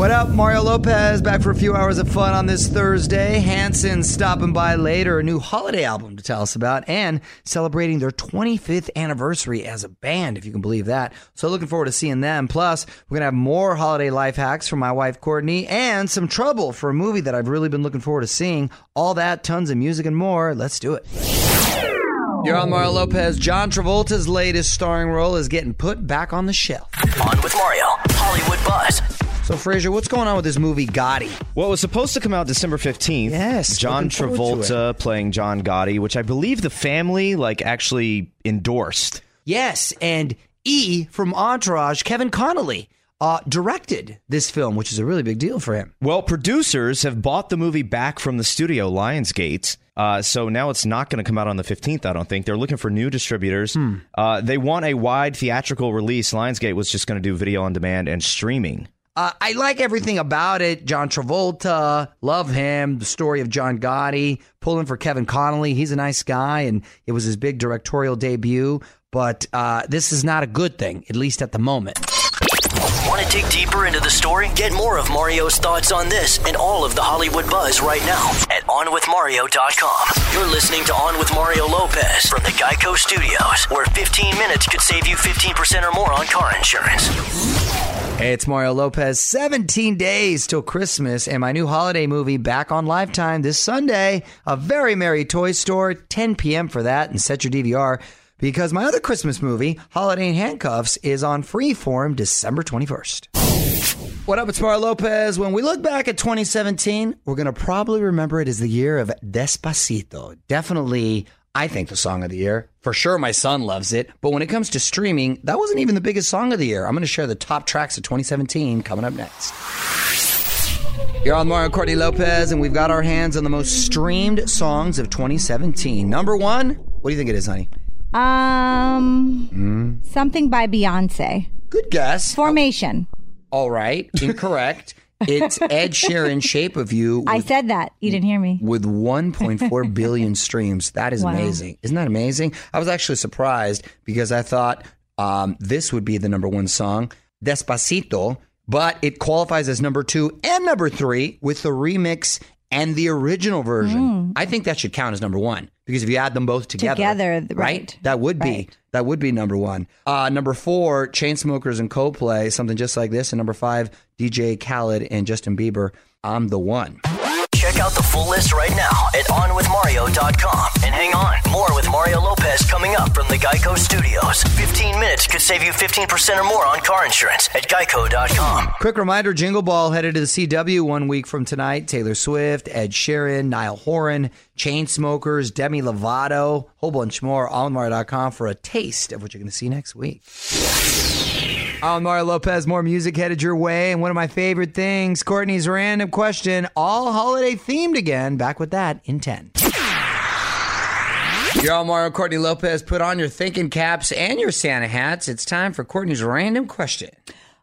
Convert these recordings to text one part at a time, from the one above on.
What up, Mario Lopez? Back for a few hours of fun on this Thursday. Hanson stopping by later, a new holiday album to tell us about, and celebrating their 25th anniversary as a band, if you can believe that. So, looking forward to seeing them. Plus, we're going to have more holiday life hacks from my wife, Courtney, and some trouble for a movie that I've really been looking forward to seeing. All that, tons of music, and more. Let's do it. You're on Mario Lopez. John Travolta's latest starring role is getting put back on the shelf. On with Mario, Hollywood Buzz. So, Frazier, what's going on with this movie Gotti? Well, it was supposed to come out December 15th. Yes, John looking forward to Travolta playing John Gotti, which I believe the family like actually endorsed. Yes, and E from Entourage, Kevin Connolly, uh, directed this film, which is a really big deal for him. Well, producers have bought the movie back from the studio Lionsgate. Uh, so now it's not going to come out on the 15th, I don't think. They're looking for new distributors. Uh, they want a wide theatrical release. Lionsgate was just going to do video on demand and streaming. Uh, I like everything about it. John Travolta, love him. The story of John Gotti, pulling for Kevin Connolly. He's a nice guy, and it was his big directorial debut. But uh, this is not a good thing, at least at the moment. Want to dig deeper into the story? Get more of Mario's thoughts on this and all of the Hollywood Buzz right now at OnWithMario.com. You're listening to On with Mario Lopez from the Geico Studios, where 15 minutes could save you 15% or more on car insurance. Hey, it's Mario Lopez. 17 days till Christmas, and my new holiday movie back on Lifetime this Sunday. A very merry toy store, 10 p.m. for that, and set your DVR because my other Christmas movie, Holiday in Handcuffs, is on Freeform December 21st. What up, it's Mario Lopez. When we look back at 2017, we're going to probably remember it as the year of Despacito. Definitely, I think, the song of the year. For sure, my son loves it. But when it comes to streaming, that wasn't even the biggest song of the year. I'm going to share the top tracks of 2017 coming up next. You're on Mario Courtney Lopez, and we've got our hands on the most streamed songs of 2017. Number one, what do you think it is, honey? Um, something by Beyonce. Good guess. Formation. All right, incorrect. It's Ed Sheeran, Shape of You. I said that. You didn't hear me. with 1.4 billion streams. That is Wow. amazing. Isn't that amazing? I was actually surprised because I thought um, this would be the number one song, Despacito, but it qualifies as number two and number three with the remix and the original version. I think that should count as number one because if you add them both together, Together, right. That would be Right. that would be number one. Uh, number four, Chainsmokers and Coldplay, something just like this. And number five, DJ Khaled and Justin Bieber. I'm the one. Check out the full list right now at OnWithMario.com. And hang on, more with Mario Lopez coming up from the Geico Studios. 15 minutes could save you 15% or more on car insurance at Geico.com. Quick reminder Jingle Ball headed to the CW one week from tonight. Taylor Swift, Ed Sheeran, Niall Horan, Chainsmokers, Demi Lovato, whole bunch more. Allmar.com for a taste of what you're going to see next week. I'm Mario Lopez. More music headed your way. And one of my favorite things, Courtney's random question, all holiday themed again. Back with that in 10. You're all Mario Courtney Lopez. Put on your thinking caps and your Santa hats. It's time for Courtney's random question.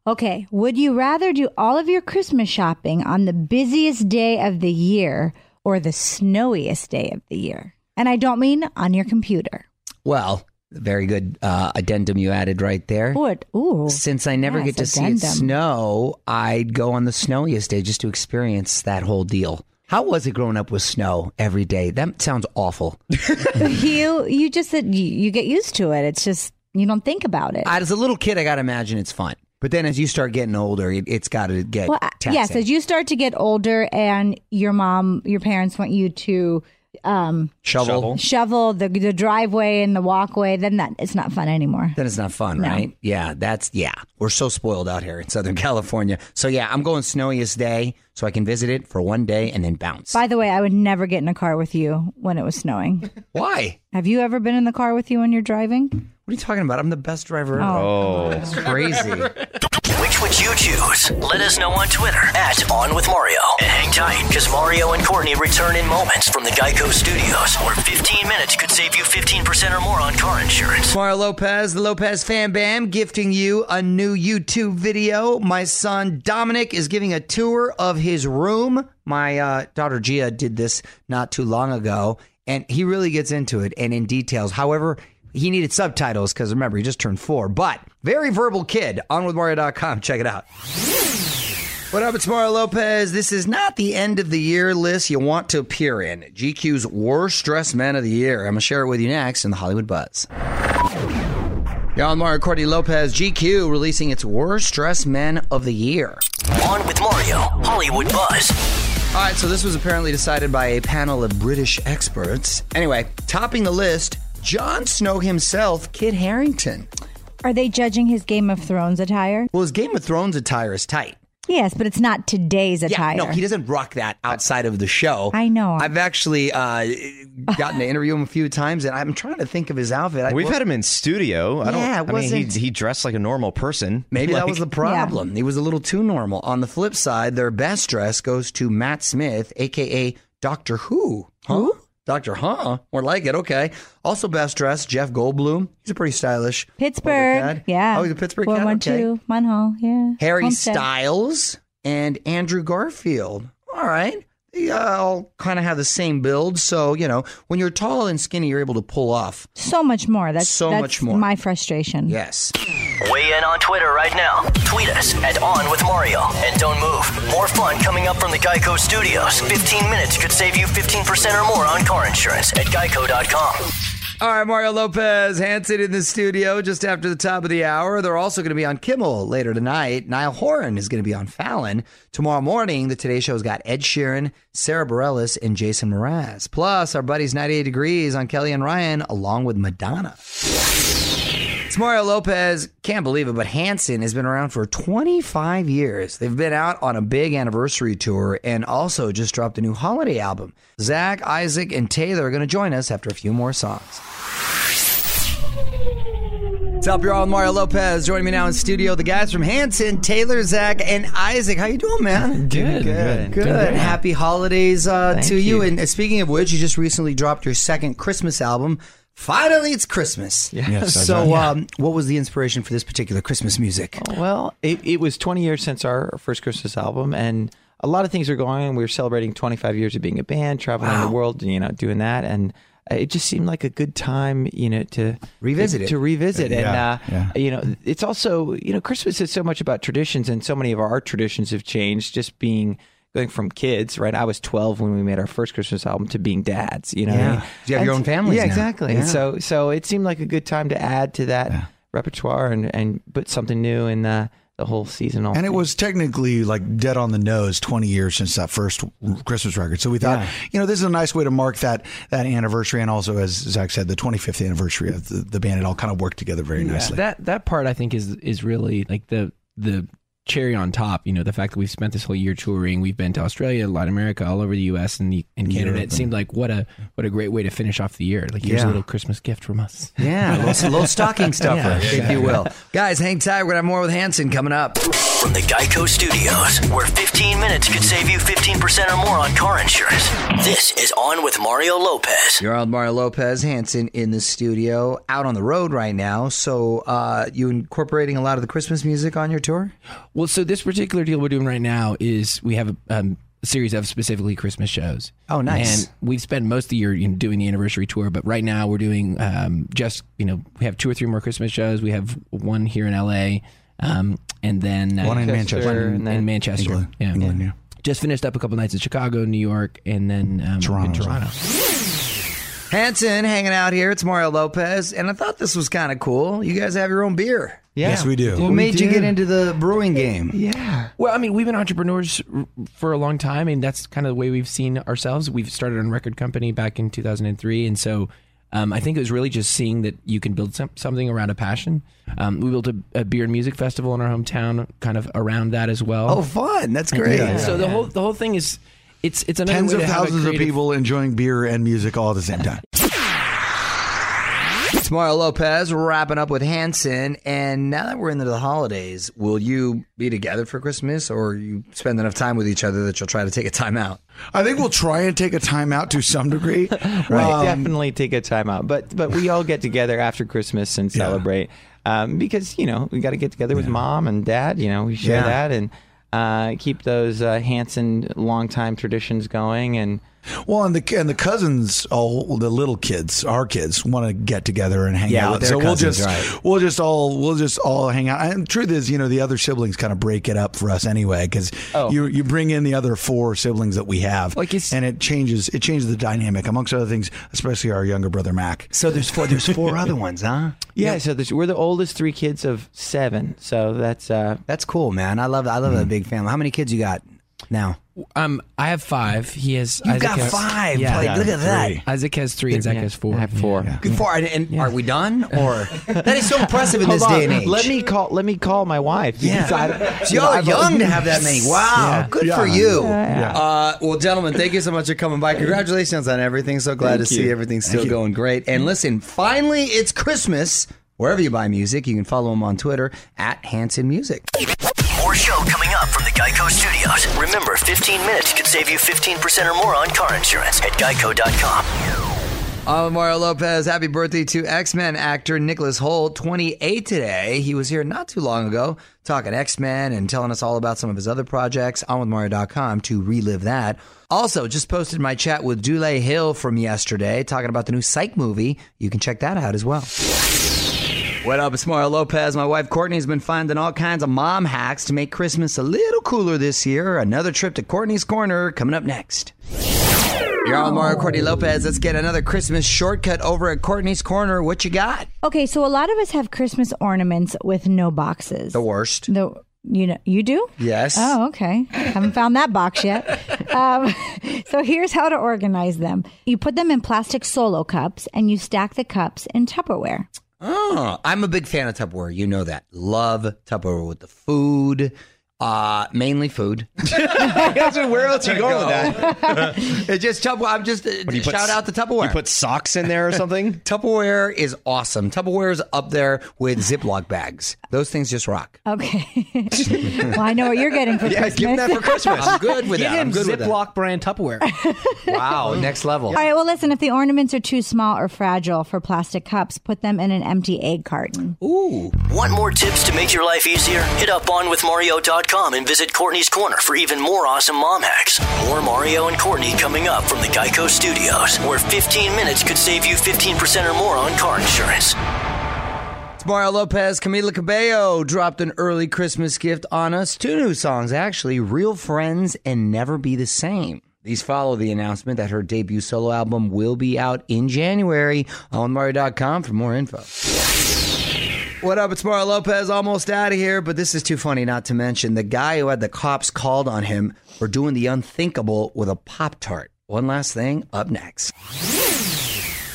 Okay, would you rather do all of your Christmas shopping on the busiest day of the year or the snowiest day of the year? And I don't mean on your computer. Well, very good uh, addendum you added right there. Ooh. Since I never get to see it addendum. snow, I'd go on the snowiest day just to experience that whole deal. How was it growing up with snow every day? That sounds awful. you you just said you, you get used to it. It's just you don't think about it. As a little kid, I got to imagine it's fun. But then as you start getting older, it, it's got to get well, I- taxing. yes, as you start to get older and your mom, your parents want you to um, shovel, shovel the the driveway and the walkway, then that it's not fun anymore. then it's not fun, No. right? Yeah, that's yeah. We're so spoiled out here in Southern California. So yeah, I'm going snowiest day so I can visit it for one day and then bounce. By the way, I would never get in a car with you when it was snowing. Why? Have you ever been in the car with you when you're driving? What are you talking about? I'm the best driver ever. Oh. That's crazy. Which you choose? Let us know on Twitter at On With Mario. And hang tight, because Mario and Courtney return in moments from the Geico Studios, where 15 minutes could save you 15% or more on car insurance. Mario Lopez, the Lopez Fan Bam, gifting you a new YouTube video. My son Dominic is giving a tour of his room. My uh, daughter Gia did this not too long ago, and he really gets into it and in details. However, he needed subtitles because remember, he just turned four, but very verbal kid. OnWithMario.com. Check it out. What up? It's Mario Lopez. This is not the end of the year list you want to appear in. GQ's Worst Dressed Men of the Year. I'm going to share it with you next in the Hollywood Buzz. Y'all, Mario Cordy Lopez. GQ releasing its Worst Dressed Men of the Year. On with Mario, Hollywood Buzz. All right, so this was apparently decided by a panel of British experts. Anyway, topping the list, Jon Snow himself, Kit Harington. Are they judging his Game of Thrones attire? Well, his Game of Thrones attire is tight. Yes, but it's not today's attire. Yeah, no, he doesn't rock that outside of the show. I know. I've actually uh, gotten to interview him a few times, and I'm trying to think of his outfit. I- We've well, had him in studio. I don't. Yeah, it I mean, wasn't- he he dressed like a normal person. Maybe that was the problem. He was a little too normal. On the flip side, their best dress goes to Matt Smith, aka Doctor Who. Huh? Doctor Huh? More like it. Okay. Also, best dressed, Jeff Goldblum. He's a pretty stylish Pittsburgh. Yeah. Oh, he's a Pittsburgh cat. one Okay. Munhall. Yeah. Harry Homestead. Styles and Andrew Garfield. All right. They uh, all kind of have the same build. So, you know, when you're tall and skinny, you're able to pull off. So much more. That's So that's much more. My frustration. Yes. Weigh in on Twitter right now. Tweet us at On With Mario. And don't move. More fun coming up from the Geico Studios. 15 minutes could save you 15% or more on car insurance at geico.com. All right, Mario Lopez, Hanson in the studio just after the top of the hour. They're also going to be on Kimmel later tonight. Niall Horan is going to be on Fallon. Tomorrow morning, the Today Show's got Ed Sheeran, Sara Bareilles, and Jason Mraz. Plus, our buddies 98 Degrees on Kelly and Ryan, along with Madonna. It's Mario Lopez. Can't believe it, but Hanson has been around for 25 years. They've been out on a big anniversary tour and also just dropped a new holiday album. Zach, Isaac, and Taylor are going to join us after a few more songs. What's up, y'all? Mario Lopez joining me now in studio. The guys from Hanson, Taylor, Zach, and Isaac. How you doing, man? Good, good, good. good. Happy holidays uh, to you. you. And uh, speaking of which, you just recently dropped your second Christmas album. Finally, it's Christmas. Yes, that's so, right. um, what was the inspiration for this particular Christmas music? Well, it, it was 20 years since our first Christmas album, and a lot of things are going on. We were celebrating 25 years of being a band, traveling the world, you know, doing that, and uh, it just seemed like a good time, you know, to Revisit to, it. to revisit. and Yeah, uh, yeah. you know, it's also you know, Christmas is so much about traditions, and so many of our traditions have changed. Just being going from kids, right? I was 12 when we made our first Christmas album to being dads. You know, what I mean? You have your own family. Yeah, now. exactly. Yeah. And so so it seemed like a good time to add to that repertoire and and put something new in the the whole seasonal. And it was technically like dead on the nose 20 years since that first Christmas record. So we thought, you know, this is a nice way to mark that that anniversary and also as Zach said the 25th anniversary of the, the band it all kind of worked together very nicely. That that part I think is is really like the the cherry on top, you know, the fact that we've spent this whole year touring, we've been to Australia, Latin America, all over the U.S. and the and Canada. Europe It seemed like what a what a great way to finish off the year. Like here's Yeah. a little Christmas gift from us. Yeah, a little, little stocking stuffer, Yeah, if you will. Guys, hang tight. We're going to have more with Hanson coming up. From the Geico Studios, where 15 minutes could save you 15% or more on car insurance. This is On with Mario Lopez. You're on Mario Lopez Hanson in the studio, out on the road right now. So, uh, you incorporating a lot of the Christmas music on your tour? Well, so this particular deal we're doing right now is we have a, um, a series of specifically Christmas shows. Oh, nice. And we've spent most of the year you know, doing the anniversary tour, but right now we're doing um, just you know we have two or three more Christmas shows. We have one here in L.A. Um, and then uh, One in Manchester. one and in Manchester. England. Yeah. England, yeah. Just finished up a couple nights in Chicago, New York, and then um, Toronto. in Toronto. Hanson hanging out here. It's Mario Lopez. And I thought this was kind of cool. You guys have your own beer. Yeah. Yes, we do. What made you get into the brewing game? Yeah. Well, I mean, we've been entrepreneurs for a long time, and that's kind of the way we've seen ourselves. We've started a record company back in 2003, and so um, I think it was really just seeing that you can build some, something around a passion. Um, we built a, a beer and music festival in our hometown, kind of around that as well. Oh, fun. That's great. And so the whole the whole thing is it's it's another Tens way of to have a thousands of people enjoying beer and music all at the same time. It's Mario Lopez wrapping up with Hanson. And now that we're into the holidays, will you be together for Christmas or you spend enough time with each other that you'll try to take a time out? I think we'll try and take a time out to some degree. Right. Definitely take a time out. But but we all get together after Christmas and celebrate. Um, because, you know, we got to get together with mom and dad. You know, we share Yeah. that and uh, keep those uh, Hanson longtime traditions going. And Well, and the and the cousins, all the little kids, our kids, want to get together and hang Yeah, out. with their so we'll just right. we'll just all we'll just all hang out. And the truth is, you know, the other siblings kind of break it up for us anyway because Oh. you you bring in the other four siblings that we have, Like it's- and it changes it changes the dynamic amongst other things, especially our younger brother Mac. So there's four, there's four other ones, huh? yeah, so this, we're the oldest three kids of seven. So that's uh, That's cool, man. I love I love a big family. How many kids you got now? Um, I have five. He has. You Isaac got has- five. Yeah, Like, look at that. Isaac has three, and Zach yeah, has four. I have four. Good for and, and are we done or that is so impressive in this Hold day and age. Let me call. Let me call my wife. Yeah, I- so y'all are I've- young to have that many. Wow, good for you. Yeah. Uh, well, gentlemen, thank you so much for coming by. Congratulations on everything. So glad Thank to see everything's still going great. And listen, finally, it's Christmas. Wherever you buy music, you can follow him on Twitter at Hanson Music. More show coming up from the Geico Studios. Remember, 15 minutes could save you 15% or more on car insurance at geico.com. Mario Lopez. Happy birthday to X Men actor Nicholas Hoult, 28 today. He was here not too long ago talking X Men and telling us all about some of his other projects. OnWithMario.com to relive that. Also, just posted my chat with Dule Hill from yesterday talking about the new Psych movie. You can check that out as well. What up? It's Mario Lopez. My wife Courtney's been finding all kinds of mom hacks to make Christmas a little cooler this year. Another trip to Courtney's Corner coming up next. You're on Mario Courtney Lopez. Let's get another Christmas shortcut over at Courtney's Corner. What you got? Okay, so a lot of us have Christmas ornaments with no boxes. The worst. The you know you do? Yes. Oh, okay. Haven't found that box yet. Um, so here's how to organize them. You put them in plastic solo cups and you stack the cups in Tupperware. Oh, I'm a big fan of Tupperware. You know that. Love Tupperware with the food. Uh, mainly food. Where else are you going with that? It's just Tupperware. I'm just you put out to Tupperware. You put socks in there or something? Tupperware is awesome. Tupperware is up there with Ziploc bags. Those things just rock. Okay. well, I know what you're getting for Yeah, Christmas. give them that for Christmas. I'm good with Give that. I'm him good with that. Ziploc brand Tupperware. Wow, next level. All right, well, listen, if the ornaments are too small or fragile for plastic cups, put them in an empty egg carton. Ooh. Want more tips to make your life easier? Hit up and visit Courtney's Corner for even more awesome mom hacks. More Mario and Courtney coming up from the Geico Studios, where 15 minutes could save you 15% or more on car insurance. It's Mario Lopez. Camila Cabello dropped an early Christmas gift on us. Two new songs, actually Real Friends and Never Be the Same. These follow the announcement that her debut solo album will be out in January on Mario.com for more info. What up? It's Mario Lopez. Almost out of here, but this is too funny not to mention the guy who had the cops called on him for doing the unthinkable with a Pop Tart. One last thing up next.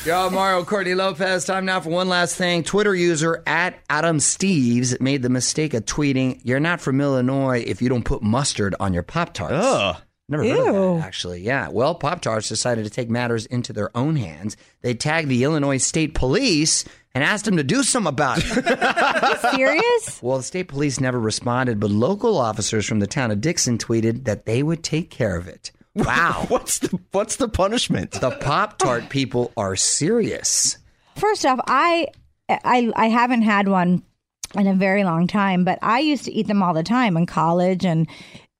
Yo, Mario Courtney Lopez. Time now for one last thing. Twitter user at Adam Steves made the mistake of tweeting, You're not from Illinois if you don't put mustard on your Pop Tarts. Ugh. Never heard of Ew. that, actually. Yeah. Well, Pop Tarts decided to take matters into their own hands. They tagged the Illinois State Police and asked them to do something about it. Serious? well, the state police never responded, but local officers from the town of Dixon tweeted that they would take care of it. Wow. What's the what's the punishment? the Pop Tart people are serious. First off, I, I I haven't had one in a very long time, but I used to eat them all the time in college, and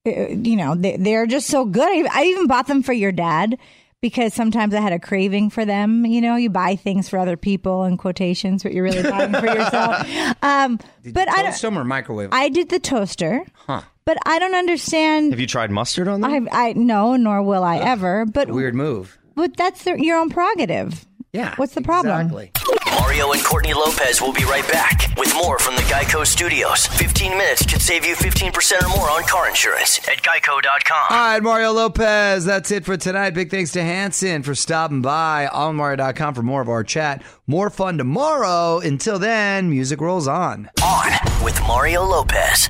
you know they, they're just so good. I, I even bought them for your dad because sometimes I had a craving for them. You know, you buy things for other people in quotations, but you're really buying for yourself. Um, but I Toast don't. them or microwave? I did the toaster, Huh. but I don't understand. Have you tried mustard on them? I I no, nor will I ever. But Weird move. but that's their, your own prerogative. Yeah. What's the problem? Exactly. Mario and Courtney Lopez will be right back with more from the Geico Studios. 15 minutes could save you 15% or more on car insurance at geico.com. All right, Mario Lopez. That's it for tonight. Big thanks to Hanson for stopping by. OnMario.com for more of our chat. More fun tomorrow. Until then, music rolls on. On with Mario Lopez.